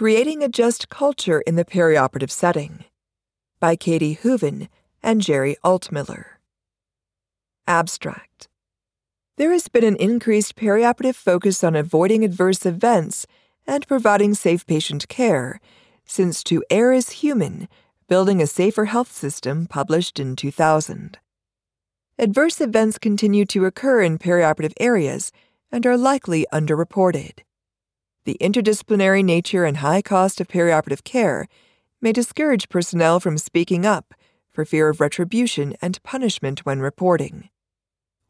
Creating a Just Culture in the Perioperative Setting by Katie Hooven and Gerry Altmiller. Abstract There has been an increased perioperative focus on avoiding adverse events and providing safe patient care since To Err is Human Building a Safer Health System published in 2000. Adverse events continue to occur in perioperative areas and are likely underreported. The interdisciplinary nature and high cost of perioperative care may discourage personnel from speaking up for fear of retribution and punishment when reporting.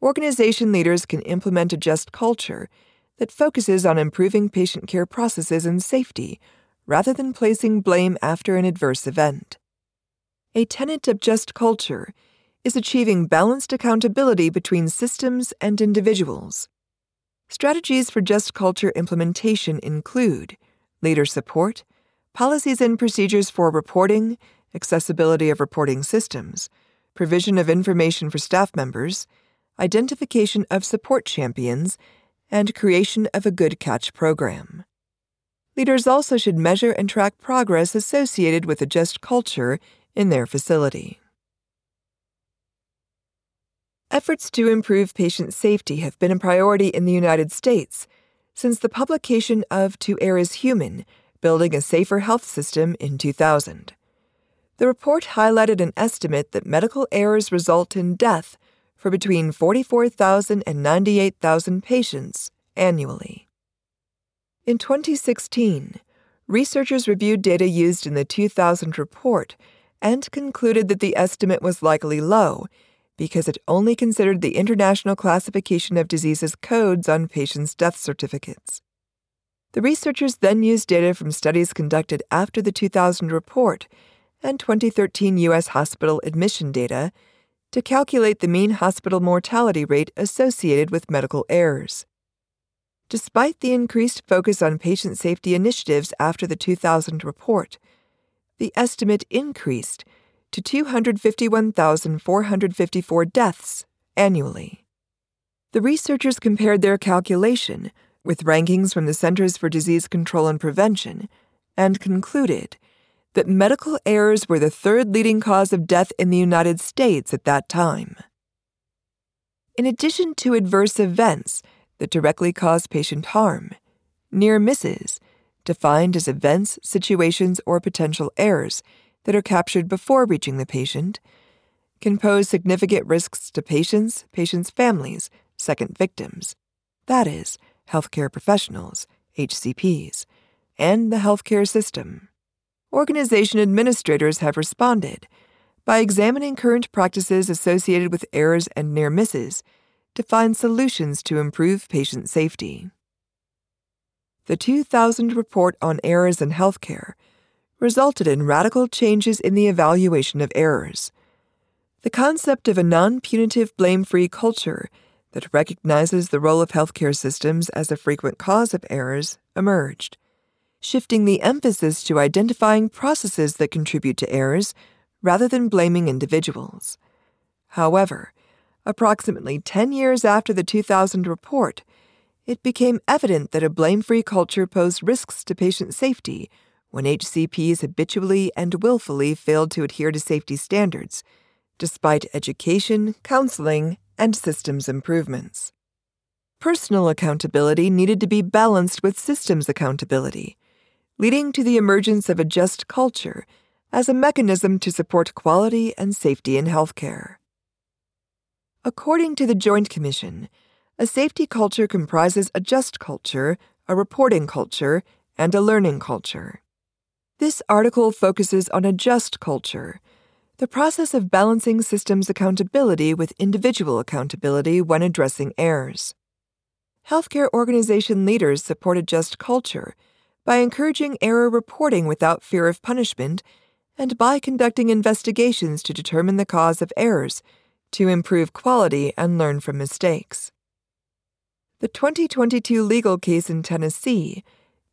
Organization leaders can implement a just culture that focuses on improving patient care processes and safety rather than placing blame after an adverse event. A tenet of just culture is achieving balanced accountability between systems and individuals. Strategies for just culture implementation include leader support, policies and procedures for reporting, accessibility of reporting systems, provision of information for staff members, identification of support champions, and creation of a good catch program. Leaders also should measure and track progress associated with a just culture in their facility. Efforts to improve patient safety have been a priority in the United States since the publication of To Err is Human Building a Safer Health System in 2000. The report highlighted an estimate that medical errors result in death for between 44,000 and 98,000 patients annually. In 2016, researchers reviewed data used in the 2000 report and concluded that the estimate was likely low because it only considered the International Classification of Diseases codes on patients' death certificates. The researchers then used data from studies conducted after the 2000 report and 2013 U.S. hospital admission data to calculate the mean hospital mortality rate associated with medical errors. Despite the increased focus on patient safety initiatives after the 2000 report, the estimate increased to 251,454 deaths annually. The researchers compared their calculation with rankings from the Centers for Disease Control and Prevention and concluded that medical errors were the third leading cause of death in the United States at that time. In addition to adverse events that directly cause patient harm, near misses, defined as events, situations, or potential errors that are captured before reaching the patient, can pose significant risks to patients, patients' families, second victims, that is, healthcare professionals, HCPs, and the healthcare system. Organization administrators have responded by examining current practices associated with errors and near misses to find solutions to improve patient safety. The 2000 report on errors in healthcare resulted in radical changes in the evaluation of errors. The concept of a non punitive blame free culture that recognizes the role of healthcare systems as a frequent cause of errors emerged, shifting the emphasis to identifying processes that contribute to errors rather than blaming individuals. However, approximately 10 years after the 2000 report, it became evident that a blame free culture posed risks to patient safety when HCPs habitually and willfully failed to adhere to safety standards, despite education, counseling, and systems improvements. Personal accountability needed to be balanced with systems accountability, leading to the emergence of a just culture as a mechanism to support quality and safety in healthcare. According to the Joint Commission, a safety culture comprises a just culture, a reporting culture, and a learning culture. This article focuses on a just culture, the process of balancing systems accountability with individual accountability when addressing errors. Healthcare organization leaders support a just culture by encouraging error reporting without fear of punishment and by conducting investigations to determine the cause of errors to improve quality and learn from mistakes. The 2022 legal case in Tennessee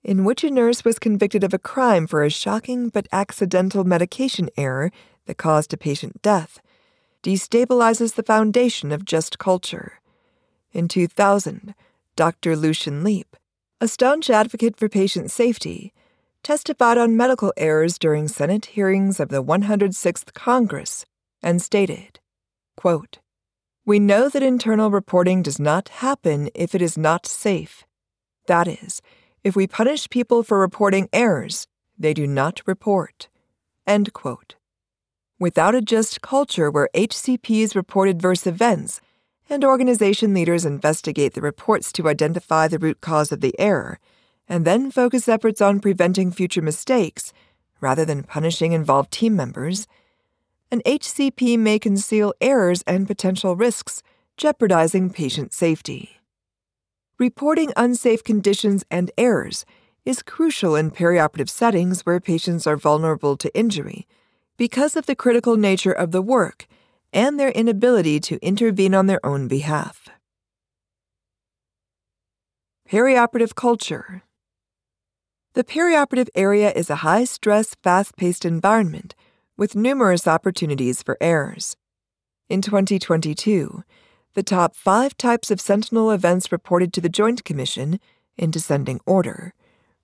in which a nurse was convicted of a crime for a shocking but accidental medication error that caused a patient death, destabilizes the foundation of just culture. In 2000, Dr. Lucian Leape, a staunch advocate for patient safety, testified on medical errors during Senate hearings of the 106th Congress and stated, quote, We know that internal reporting does not happen if it is not safe. That is, if we punish people for reporting errors, they do not report. End quote. Without a just culture where HCPs report adverse events and organization leaders investigate the reports to identify the root cause of the error, and then focus efforts on preventing future mistakes rather than punishing involved team members, an HCP may conceal errors and potential risks, jeopardizing patient safety. Reporting unsafe conditions and errors is crucial in perioperative settings where patients are vulnerable to injury because of the critical nature of the work and their inability to intervene on their own behalf. Perioperative culture. The perioperative area is a high stress, fast paced environment with numerous opportunities for errors. In 2022, the top five types of sentinel events reported to the Joint Commission, in descending order,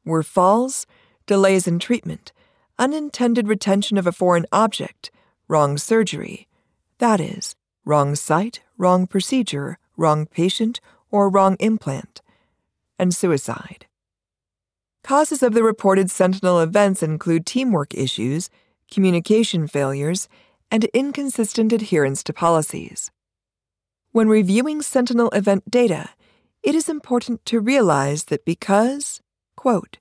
were falls, delays in treatment, unintended retention of a foreign object, wrong surgery, that is, wrong site, wrong procedure, wrong patient, or wrong implant, and suicide. Causes of the reported sentinel events include teamwork issues, communication failures, and inconsistent adherence to policies. When reviewing sentinel event data, it is important to realize that because, quote,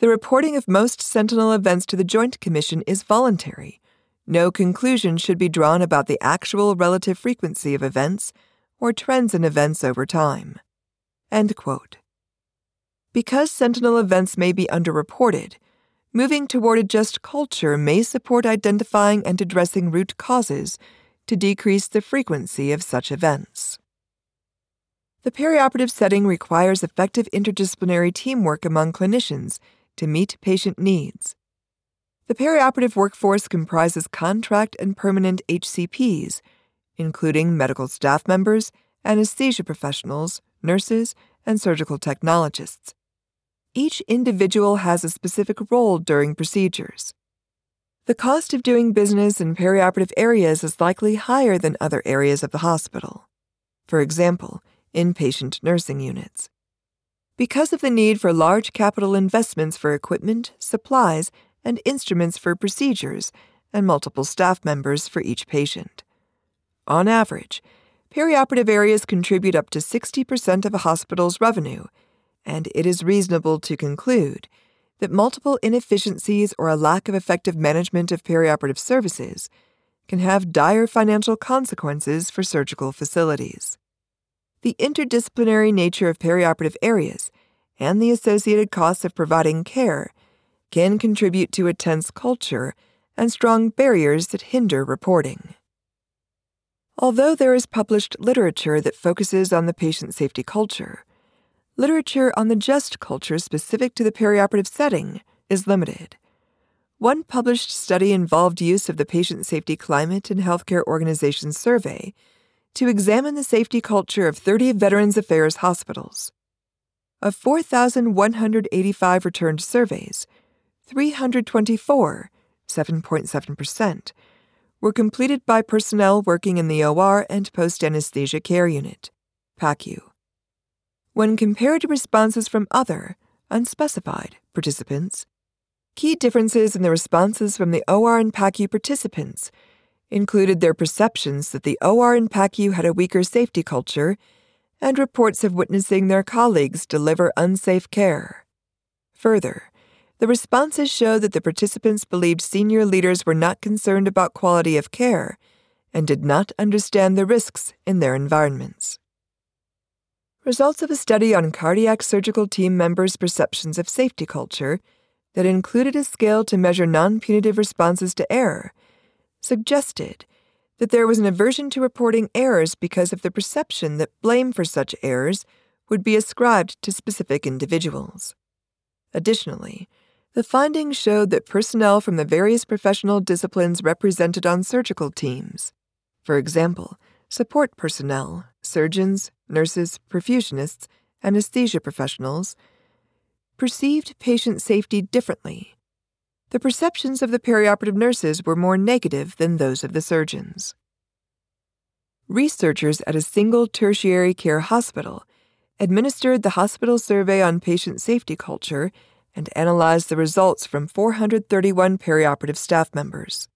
the reporting of most sentinel events to the Joint Commission is voluntary, no conclusion should be drawn about the actual relative frequency of events or trends in events over time. End quote. Because sentinel events may be underreported, moving toward a just culture may support identifying and addressing root causes to decrease the frequency of such events. The perioperative setting requires effective interdisciplinary teamwork among clinicians to meet patient needs. The perioperative workforce comprises contract and permanent HCPs, including medical staff members, anesthesia professionals, nurses, and surgical technologists. Each individual has a specific role during procedures. The cost of doing business in perioperative areas is likely higher than other areas of the hospital. For example, inpatient nursing units. Because of the need for large capital investments for equipment, supplies, and instruments for procedures, and multiple staff members for each patient. On average, perioperative areas contribute up to 60% of a hospital's revenue, and it is reasonable to conclude that multiple inefficiencies or a lack of effective management of perioperative services can have dire financial consequences for surgical facilities. The interdisciplinary nature of perioperative areas and the associated costs of providing care can contribute to a tense culture and strong barriers that hinder reporting. Although there is published literature that focuses on the patient safety culture, literature on the just culture specific to the perioperative setting is limited. One published study involved use of the Patient Safety Climate and Healthcare Organization survey to examine the safety culture of 30 Veterans Affairs hospitals. Of 4,185 returned surveys, 324, 7.7%, were completed by personnel working in the OR and post anesthesia care unit, PACU. When compared to responses from other, unspecified participants, key differences in the responses from the OR and PACU participants included their perceptions that the OR and PACU had a weaker safety culture and reports of witnessing their colleagues deliver unsafe care. Further, the responses show that the participants believed senior leaders were not concerned about quality of care and did not understand the risks in their environments. Results of a study on cardiac surgical team members' perceptions of safety culture that included a scale to measure non punitive responses to error suggested that there was an aversion to reporting errors because of the perception that blame for such errors would be ascribed to specific individuals. Additionally, the findings showed that personnel from the various professional disciplines represented on surgical teams, for example, support personnel, surgeons, nurses, perfusionists, anesthesia professionals, perceived patient safety differently. The perceptions of the perioperative nurses were more negative than those of the surgeons. Researchers at a single tertiary care hospital administered the Hospital Survey on Patient Safety Culture and analyzed the results from 431 perioperative staff members.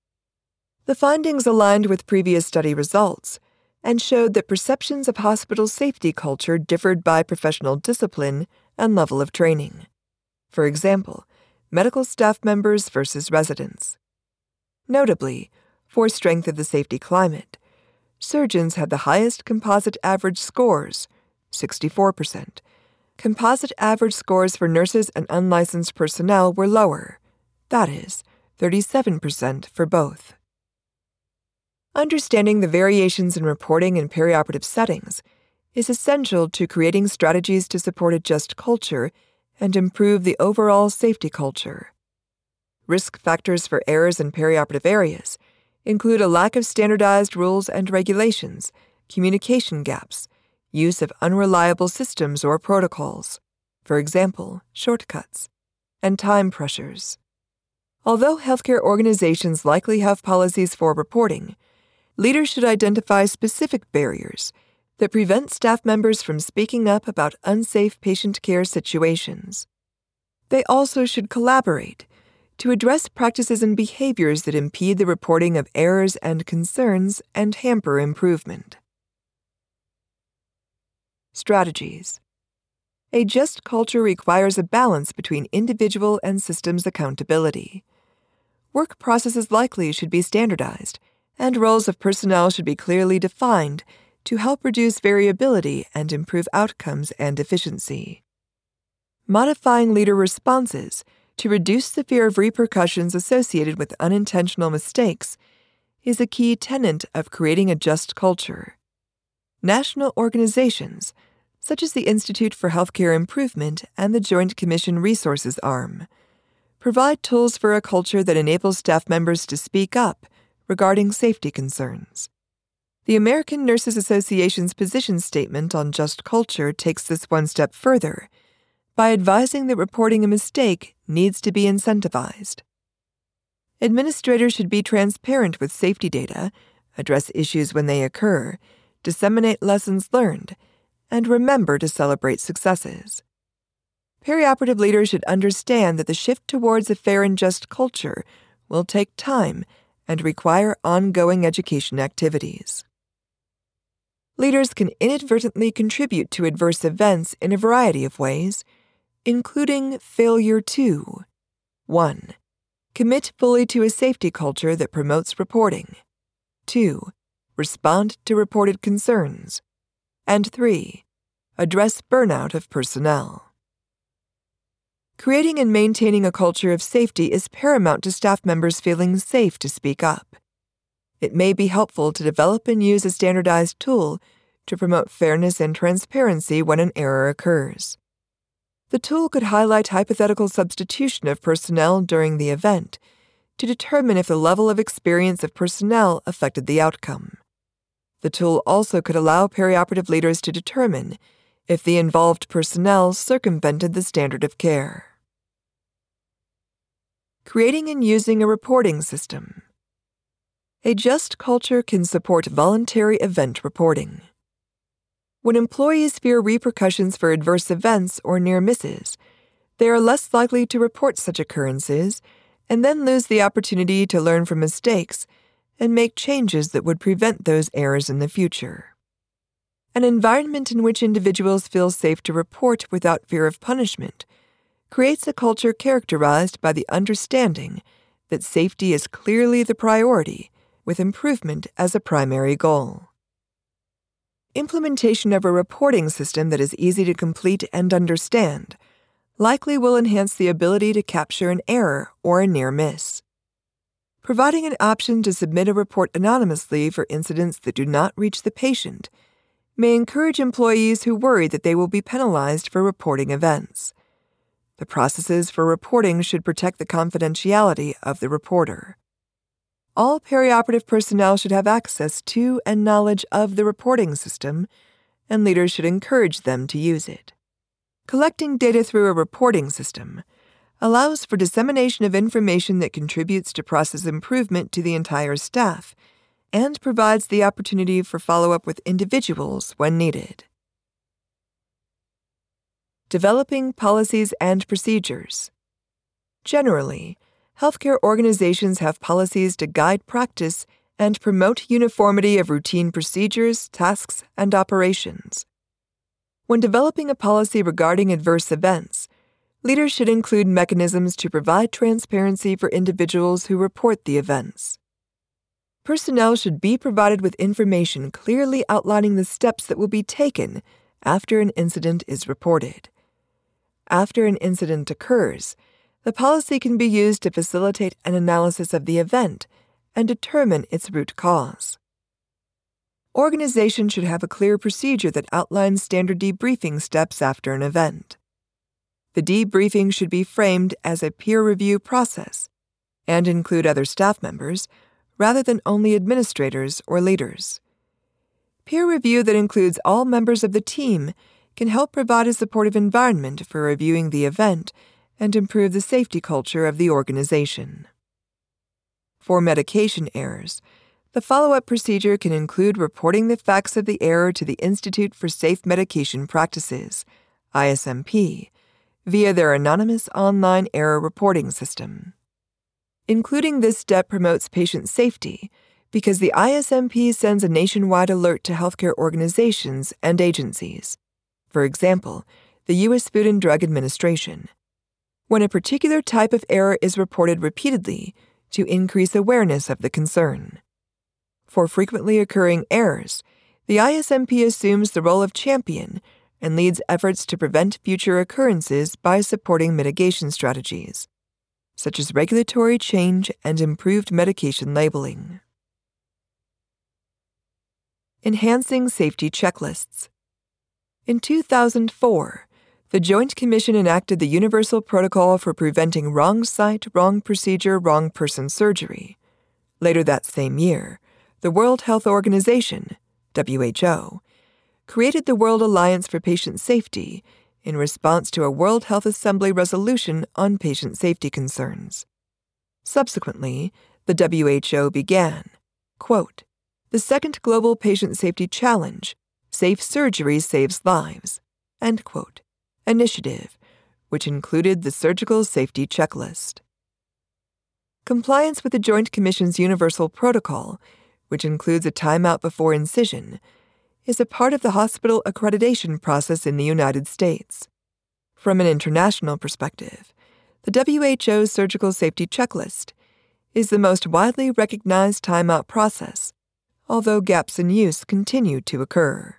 The findings aligned with previous study results and showed that perceptions of hospital safety culture differed by professional discipline and level of training. For example, medical staff members versus residents. Notably, for strength of the safety climate, surgeons had the highest composite average scores, 64%. Composite average scores for nurses and unlicensed personnel were lower, that is, 37% for both. Understanding the variations in reporting in perioperative settings is essential to creating strategies to support a just culture and improve the overall safety culture. Risk factors for errors in perioperative areas include a lack of standardized rules and regulations, communication gaps, use of unreliable systems or protocols, for example, shortcuts, and time pressures. Although healthcare organizations likely have policies for reporting, leaders should identify specific barriers that prevent staff members from speaking up about unsafe patient care situations. They also should collaborate to address practices and behaviors that impede the reporting of errors and concerns and hamper improvement. Strategies A just culture requires a balance between individual and systems accountability. Work processes likely should be standardized and roles of personnel should be clearly defined to help reduce variability and improve outcomes and efficiency. Modifying leader responses to reduce the fear of repercussions associated with unintentional mistakes is a key tenet of creating a just culture. National organizations, such as the Institute for Healthcare Improvement and the Joint Commission Resources Arm, provide tools for a culture that enables staff members to speak up regarding safety concerns. The American Nurses Association's position statement on just culture takes this one step further by advising that reporting a mistake needs to be incentivized. Administrators should be transparent with safety data, address issues when they occur, disseminate lessons learned, and remember to celebrate successes. Perioperative leaders should understand that the shift towards a fair and just culture will take time and require ongoing education activities. Leaders can inadvertently contribute to adverse events in a variety of ways, including failure to 1. Commit fully to a safety culture that promotes reporting. 2. Respond to reported concerns. And 3. Address burnout of personnel. Creating and maintaining a culture of safety is paramount to staff members feeling safe to speak up. It may be helpful to develop and use a standardized tool to promote fairness and transparency when an error occurs. The tool could highlight hypothetical substitution of personnel during the event to determine if the level of experience of personnel affected the outcome. The tool also could allow perioperative leaders to determine if the involved personnel circumvented the standard of care creating and using a reporting system. A just culture can support voluntary event reporting. When employees fear repercussions for adverse events or near misses, they are less likely to report such occurrences and then lose the opportunity to learn from mistakes and make changes that would prevent those errors in the future. An environment in which individuals feel safe to report without fear of punishment creates a culture characterized by the understanding that safety is clearly the priority, with improvement as a primary goal. Implementation of a reporting system that is easy to complete and understand likely will enhance the ability to capture an error or a near miss. Providing an option to submit a report anonymously for incidents that do not reach the patient may encourage employees who worry that they will be penalized for reporting events. The processes for reporting should protect the confidentiality of the reporter. All perioperative personnel should have access to and knowledge of the reporting system, and leaders should encourage them to use it. Collecting data through a reporting system allows for dissemination of information that contributes to process improvement to the entire staff and provides the opportunity for follow up with individuals when needed. Developing policies and procedures. Generally, healthcare organizations have policies to guide practice and promote uniformity of routine procedures, tasks, and operations. When developing a policy regarding adverse events, leaders should include mechanisms to provide transparency for individuals who report the events. Personnel should be provided with information clearly outlining the steps that will be taken after an incident is reported. After an incident occurs, the policy can be used to facilitate an analysis of the event and determine its root cause. Organizations should have a clear procedure that outlines standard debriefing steps after an event. The debriefing should be framed as a peer review process and include other staff members rather than only administrators or leaders. Peer review that includes all members of the team can help provide a supportive environment for reviewing the event and improve the safety culture of the organization. For medication errors, the follow up procedure can include reporting the facts of the error to the Institute for Safe Medication Practices, ISMP, via their anonymous online error reporting system. Including this step promotes patient safety because the ISMP sends a nationwide alert to healthcare organizations and agencies. For example, the U.S. Food and Drug Administration. When a particular type of error is reported repeatedly to increase awareness of the concern. For frequently occurring errors, the ISMP assumes the role of champion and leads efforts to prevent future occurrences by supporting mitigation strategies, such as regulatory change and improved medication labeling. Enhancing safety checklists. In 2004, the Joint Commission enacted the Universal Protocol for Preventing Wrong Site, Wrong Procedure, Wrong Person Surgery. Later that same year, the World Health Organization, WHO, created the World Alliance for Patient Safety in response to a World Health Assembly resolution on patient safety concerns. Subsequently, the WHO began, quote, the second Global Patient Safety Challenge, Safe Surgery Saves Lives, end quote, initiative, which included the Surgical Safety Checklist. Compliance with the Joint Commission's Universal Protocol which includes a timeout before incision, is a part of the hospital accreditation process in the United States. From an international perspective, the WHO's surgical safety checklist is the most widely recognized timeout process, although gaps in use continue to occur.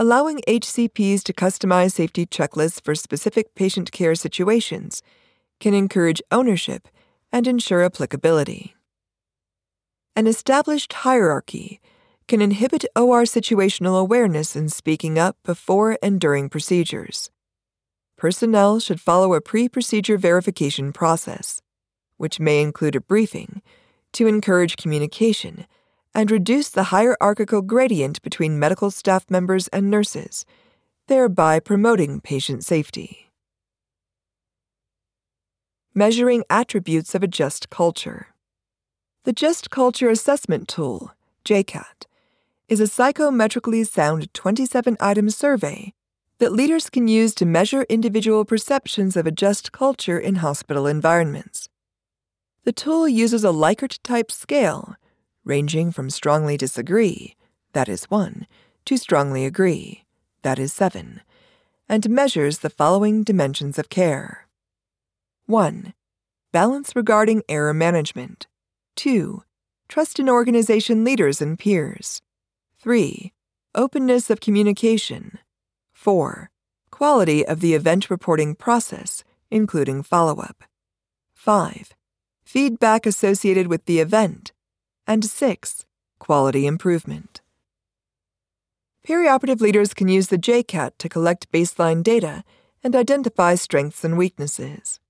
Allowing HCPs to customize safety checklists for specific patient care situations can encourage ownership and ensure applicability. An established hierarchy can inhibit OR situational awareness in speaking up before and during procedures. Personnel should follow a pre procedure verification process, which may include a briefing, to encourage communication and reduce the hierarchical gradient between medical staff members and nurses, thereby promoting patient safety. Measuring attributes of a just culture. The Just Culture Assessment Tool, JCAT, is a psychometrically sound 27 item survey that leaders can use to measure individual perceptions of a just culture in hospital environments. The tool uses a Likert type scale, ranging from strongly disagree, that is 1, to strongly agree, that is 7, and measures the following dimensions of care 1. Balance regarding error management. 2. Trust in organization leaders and peers. 3. Openness of communication. 4. Quality of the event reporting process, including follow up. 5. Feedback associated with the event. And 6. Quality improvement. Perioperative leaders can use the JCAT to collect baseline data and identify strengths and weaknesses.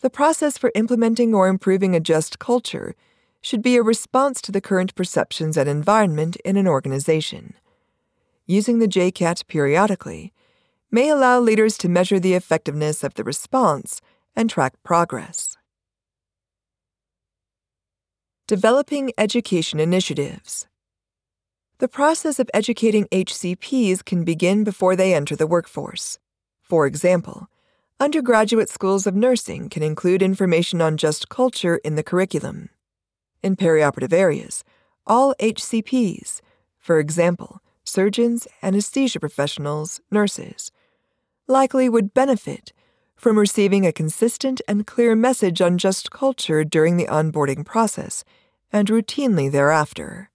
The process for implementing or improving a just culture should be a response to the current perceptions and environment in an organization. Using the JCAT periodically may allow leaders to measure the effectiveness of the response and track progress. Developing education initiatives. The process of educating HCPs can begin before they enter the workforce. For example, undergraduate schools of nursing can include information on just culture in the curriculum. In perioperative areas, all HCPs, for example, surgeons, anesthesia professionals, nurses, likely would benefit from receiving a consistent and clear message on just culture during the onboarding process and routinely thereafter.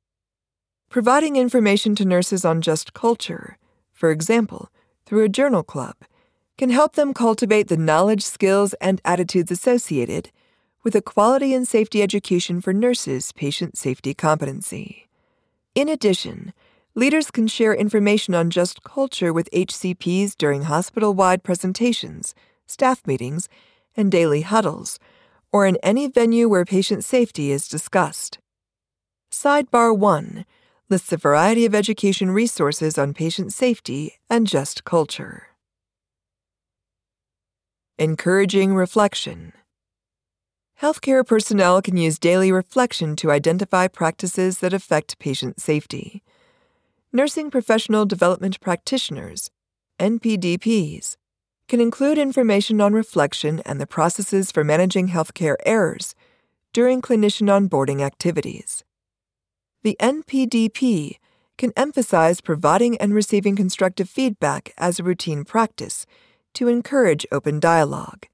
Providing information to nurses on just culture, for example, through a journal club, can help them cultivate the knowledge, skills, and attitudes associated with a quality and safety education for nurses' patient safety competency. In addition, leaders can share information on just culture with HCPs during hospital wide presentations, staff meetings, and daily huddles, or in any venue where patient safety is discussed. Sidebar 1 lists a variety of education resources on patient safety and just culture. Encouraging reflection. Healthcare personnel can use daily reflection to identify practices that affect patient safety. Nursing Professional Development Practitioners, NPDPs, can include information on reflection and the processes for managing healthcare errors during clinician onboarding activities. The NPDP can emphasize providing and receiving constructive feedback as a routine practice to encourage open dialogue.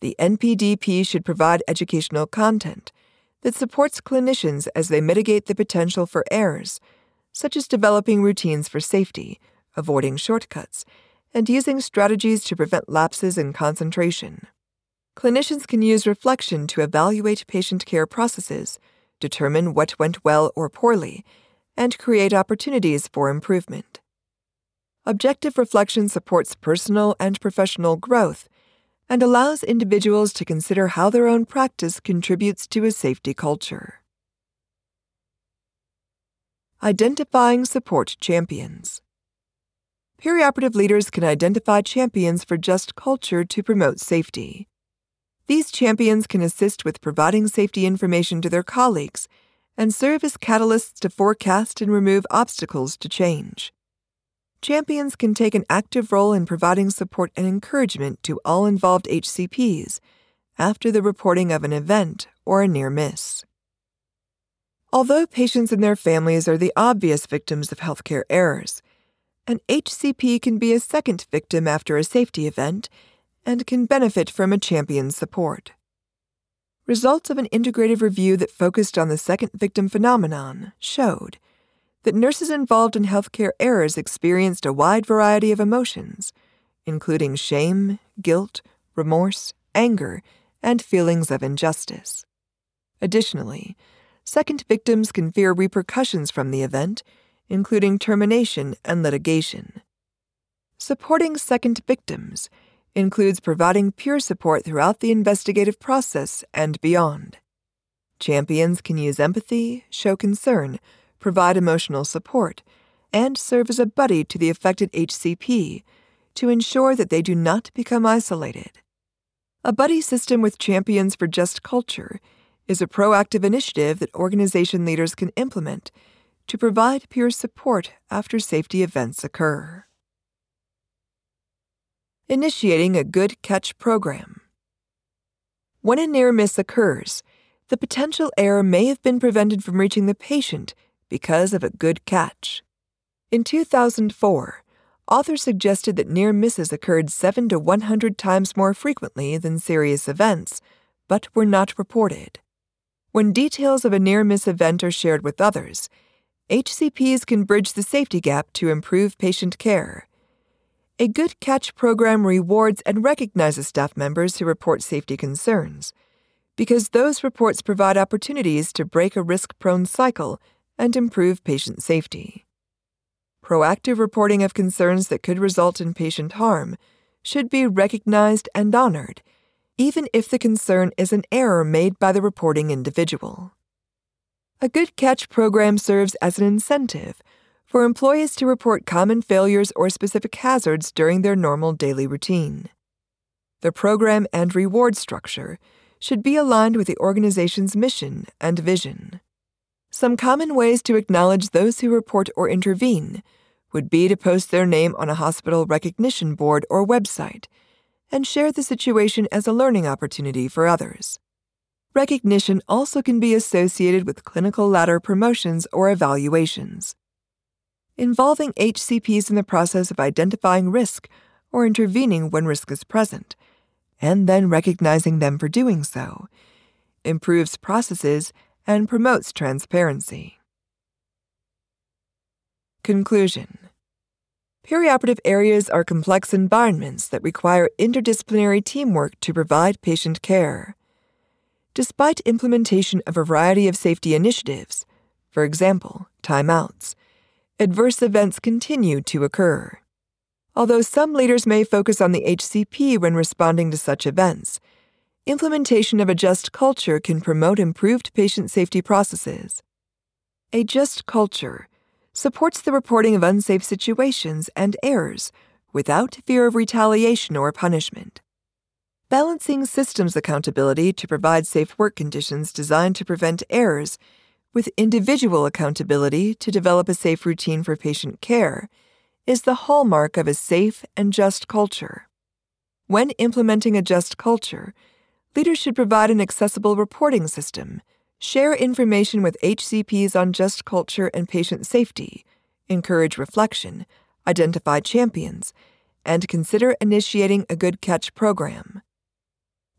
The NPDP should provide educational content that supports clinicians as they mitigate the potential for errors, such as developing routines for safety, avoiding shortcuts, and using strategies to prevent lapses in concentration. Clinicians can use reflection to evaluate patient care processes, determine what went well or poorly, and create opportunities for improvement. Objective reflection supports personal and professional growth and allows individuals to consider how their own practice contributes to a safety culture. Identifying support champions. Perioperative leaders can identify champions for just culture to promote safety. These champions can assist with providing safety information to their colleagues and serve as catalysts to forecast and remove obstacles to change champions can take an active role in providing support and encouragement to all involved HCPs after the reporting of an event or a near miss. Although patients and their families are the obvious victims of healthcare errors, an HCP can be a second victim after a safety event and can benefit from a champion's support. Results of an integrative review that focused on the second victim phenomenon showed that nurses involved in healthcare errors experienced a wide variety of emotions, including shame, guilt, remorse, anger, and feelings of injustice. Additionally, second victims can fear repercussions from the event, including termination and litigation. Supporting second victims includes providing peer support throughout the investigative process and beyond. Champions can use empathy, show concern, provide emotional support, and serve as a buddy to the affected HCP to ensure that they do not become isolated. A buddy system with champions for just culture is a proactive initiative that organization leaders can implement to provide peer support after safety events occur. Initiating a good catch program. When a near miss occurs, the potential error may have been prevented from reaching the patient because of a good catch. In 2004, authors suggested that near misses occurred 7 to 100 times more frequently than serious events, but were not reported. When details of a near miss event are shared with others, HCPs can bridge the safety gap to improve patient care. A good catch program rewards and recognizes staff members who report safety concerns, because those reports provide opportunities to break a risk prone cycle and improve patient safety. Proactive reporting of concerns that could result in patient harm should be recognized and honored, even if the concern is an error made by the reporting individual. A good catch program serves as an incentive for employees to report common failures or specific hazards during their normal daily routine. The program and reward structure should be aligned with the organization's mission and vision. Some common ways to acknowledge those who report or intervene would be to post their name on a hospital recognition board or website and share the situation as a learning opportunity for others. Recognition also can be associated with clinical ladder promotions or evaluations involving HCPs in the process of identifying risk or intervening when risk is present, and then recognizing them for doing so, improves processes and promotes transparency. Conclusion Perioperative areas are complex environments that require interdisciplinary teamwork to provide patient care. Despite implementation of a variety of safety initiatives, for example, timeouts, adverse events continue to occur. Although some leaders may focus on the HCP when responding to such events, implementation of a just culture can promote improved patient safety processes. A just culture supports the reporting of unsafe situations and errors without fear of retaliation or punishment. Balancing systems accountability to provide safe work conditions designed to prevent errors with individual accountability to develop a safe routine for patient care, is the hallmark of a safe and just culture. When implementing a just culture, leaders should provide an accessible reporting system, share information with HCPs on just culture and patient safety, encourage reflection, identify champions, and consider initiating a good catch program.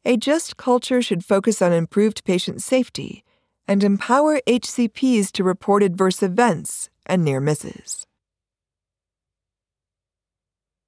A just culture should focus on improved patient safety and empower HCPs to report adverse events and near misses.